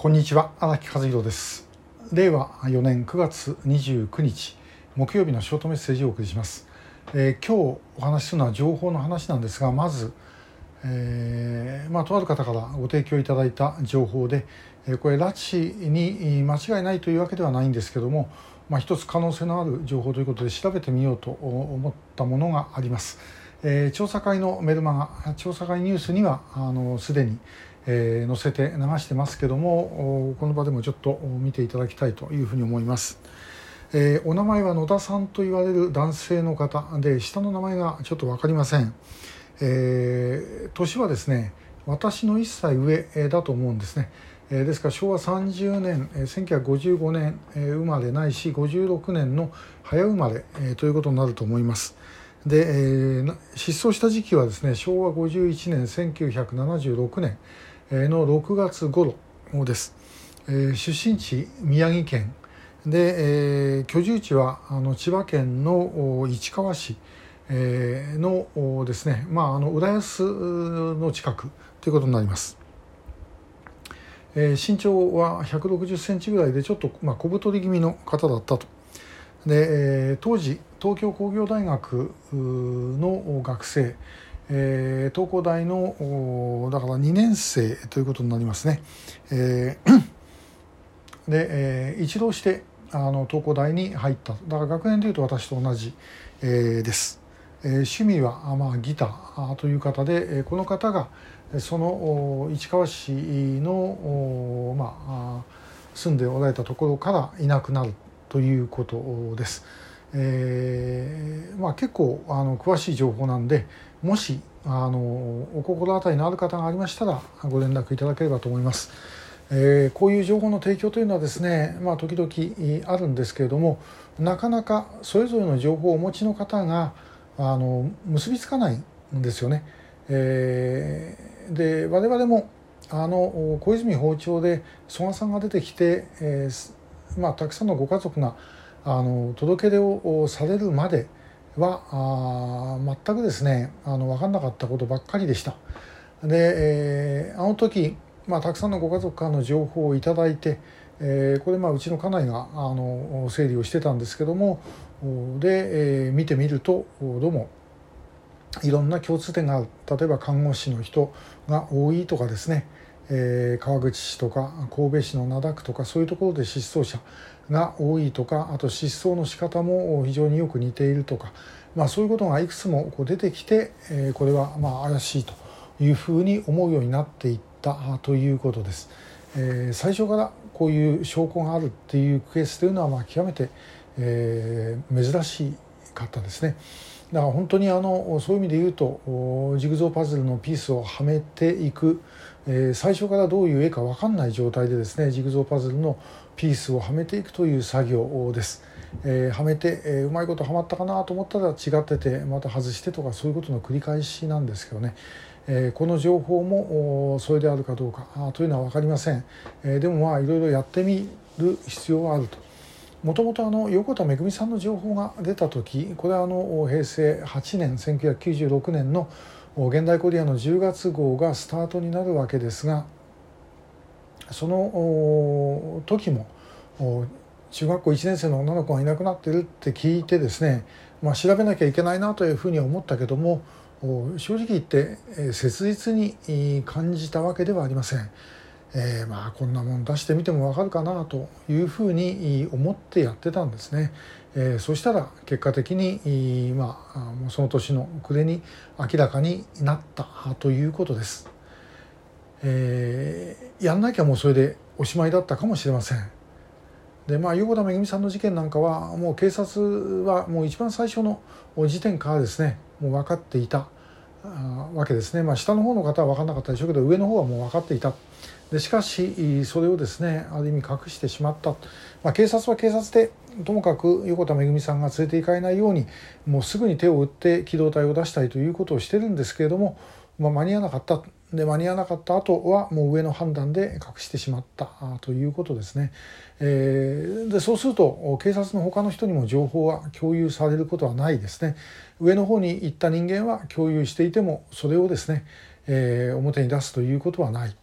こんにちは荒木和弘です。令和4年9月29日木曜日のショートメッセージをお送りします、えー、今日お話しするのは情報の話なんですがまず、えー、まあ、とある方からご提供いただいた情報で、えー、これ拉致に間違いないというわけではないんですけども、まあ、一つ可能性のある情報ということで調べてみようと思ったものがあります、えー、調査会のメルマガ調査会ニュースにはあのすでにえー、載せて流してますけどもこの場でもちょっと見ていただきたいというふうに思います、えー、お名前は野田さんと言われる男性の方で下の名前がちょっと分かりません、えー、年はですね私の1歳上だと思うんですね。ですから昭和30年1955年生まれないし56年の早生まれということになると思います。で、失踪した時期はですね昭和51年1976年。の6月頃です。出身地宮城県で、居住地はあの千葉県の市川市のですね、まあ、あの浦安の近くということになります。身長は160センチぐらいでちょっと、まあ、小太り気味の方だったと。で当時東京工業大学の学生えー、東工大のだから2年生ということになりますね。えー、で、えー、一浪してあの東工大に入っただから学年でいうと私と同じ、えー、です。えー、趣味は、まあ、ギターという方で、えー、この方がその市川市の、まあ、住んでおられたところからいなくなるということです。えーまあ、結構あの詳しい情報なんでもしあのお心当たりのある方がありましたらご連絡いただければと思います。えー、こういう情報の提供というのはですね、まあ、時々あるんですけれどもなかなかそれぞれの情報をお持ちの方があの結びつかないんですよね。えー、で我々もあの小泉訪朝で曽我さんが出てきて、えーまあ、たくさんのご家族があの届け出をされるまではあ全くですねあの分かんなかったことばっかりでした。で、えー、あの時、まあ、たくさんのご家族からの情報をいただいて、えー、これまあうちの家内があの整理をしてたんですけどもで、えー、見てみるとどうもいろんな共通点がある例えば看護師の人が多いとかですねえー、川口市とか神戸市の灘区とかそういうところで失踪者が多いとかあと失踪の仕方も非常によく似ているとか、まあ、そういうことがいくつもこう出てきて、えー、これはまあ怪しいというふうに思うようになっていったということです。えー、最初からこういう証拠があるっていうケースというのはまあ極めて、えー、珍しかったですね。だから本当にあのそういう意味で言うとジグゾーパズルのピースをはめていく、えー、最初からどういう絵か分かんない状態でですねジグゾーパズルのピースをはめていくという作業です。えー、はめて、えー、うまいことはまったかなと思ったら違っててまた外してとかそういうことの繰り返しなんですけどね、えー、この情報もそれであるかどうかというのは分かりません、えー、でもまあいろいろやってみる必要はあると。もともと横田めぐみさんの情報が出た時これはあの平成8年1996年の現代コリアの10月号がスタートになるわけですがその時も中学校1年生の女の子がいなくなってるって聞いてですね、まあ、調べなきゃいけないなというふうに思ったけども正直言って切実に感じたわけではありません。えー、まあこんなもん出してみてもわかるかなというふうに思ってやってたんですね。えー、そしたら結果的に、まあ、その年の暮れに明らかになったということです。えー、やんなきゃもうそれでおしまいだったかもしれません。でまあ横田めぐみさんの事件なんかはもう警察はもう一番最初の時点からですねもう分かっていたわけですね、まあ、下の方の方は分からなかったでしょうけど上の方はもう分かっていたでしかしそれをですねある意味隠してしまった、まあ、警察は警察でともかく横田めぐみさんが連れて行かれないようにもうすぐに手を打って機動隊を出したいということをしてるんですけれども、まあ、間に合わなかったで間に合わなかった後はもう上の判断で隠してしまったということですね。えー、でそうすると警察の他の人にも情報は共有されることはないですね。上の方に行った人間は共有していてもそれをですね、えー、表に出すということはない。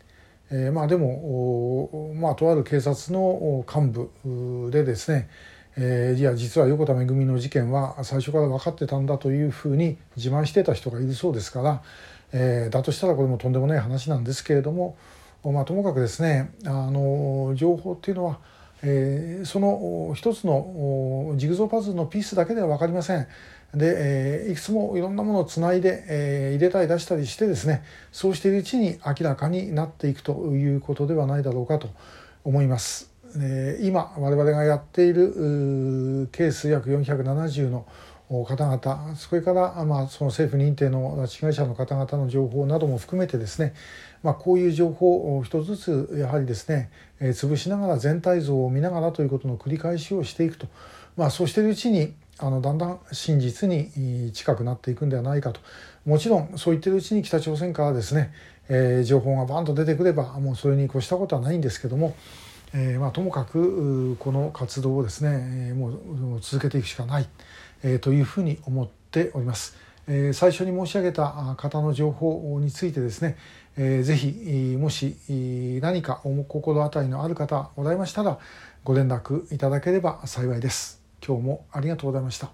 えー、まあでも、まあ、とある警察の幹部でですね、えー、いや実は横田めぐみの事件は最初から分かってたんだというふうに自慢してた人がいるそうですから、えー、だとしたらこれもとんでもない話なんですけれども、まあ、ともかくですねあの情報っていうのは、えー、その一つのジグゾーパズルのピースだけでは分かりません。で、えー、いくつもいろんなものをつないで、えー、入れたり出したりしてですねそうしているうちに明らかになっていくということではないだろうかと思います。えー、今我々がやっているケース約470の方々それから、まあ、その政府認定の拉致被害者の方々の情報なども含めてですね、まあ、こういう情報を一つずつやはりですね、えー、潰しながら全体像を見ながらということの繰り返しをしていくと、まあ、そうしているうちにあのだんだん真実に近くなっていくんではないかともちろんそう言ってるうちに北朝鮮からですね、えー、情報がバンと出てくればもうそれに越したことはないんですけども、えー、まあ、ともかくこの活動をですねもう続けていくしかない、えー、というふうに思っております。え最初に申し上げた方の情報についてですね、えー、ぜひもし何かお心当たりのある方ございましたらご連絡いただければ幸いです。今日もありがとうございました。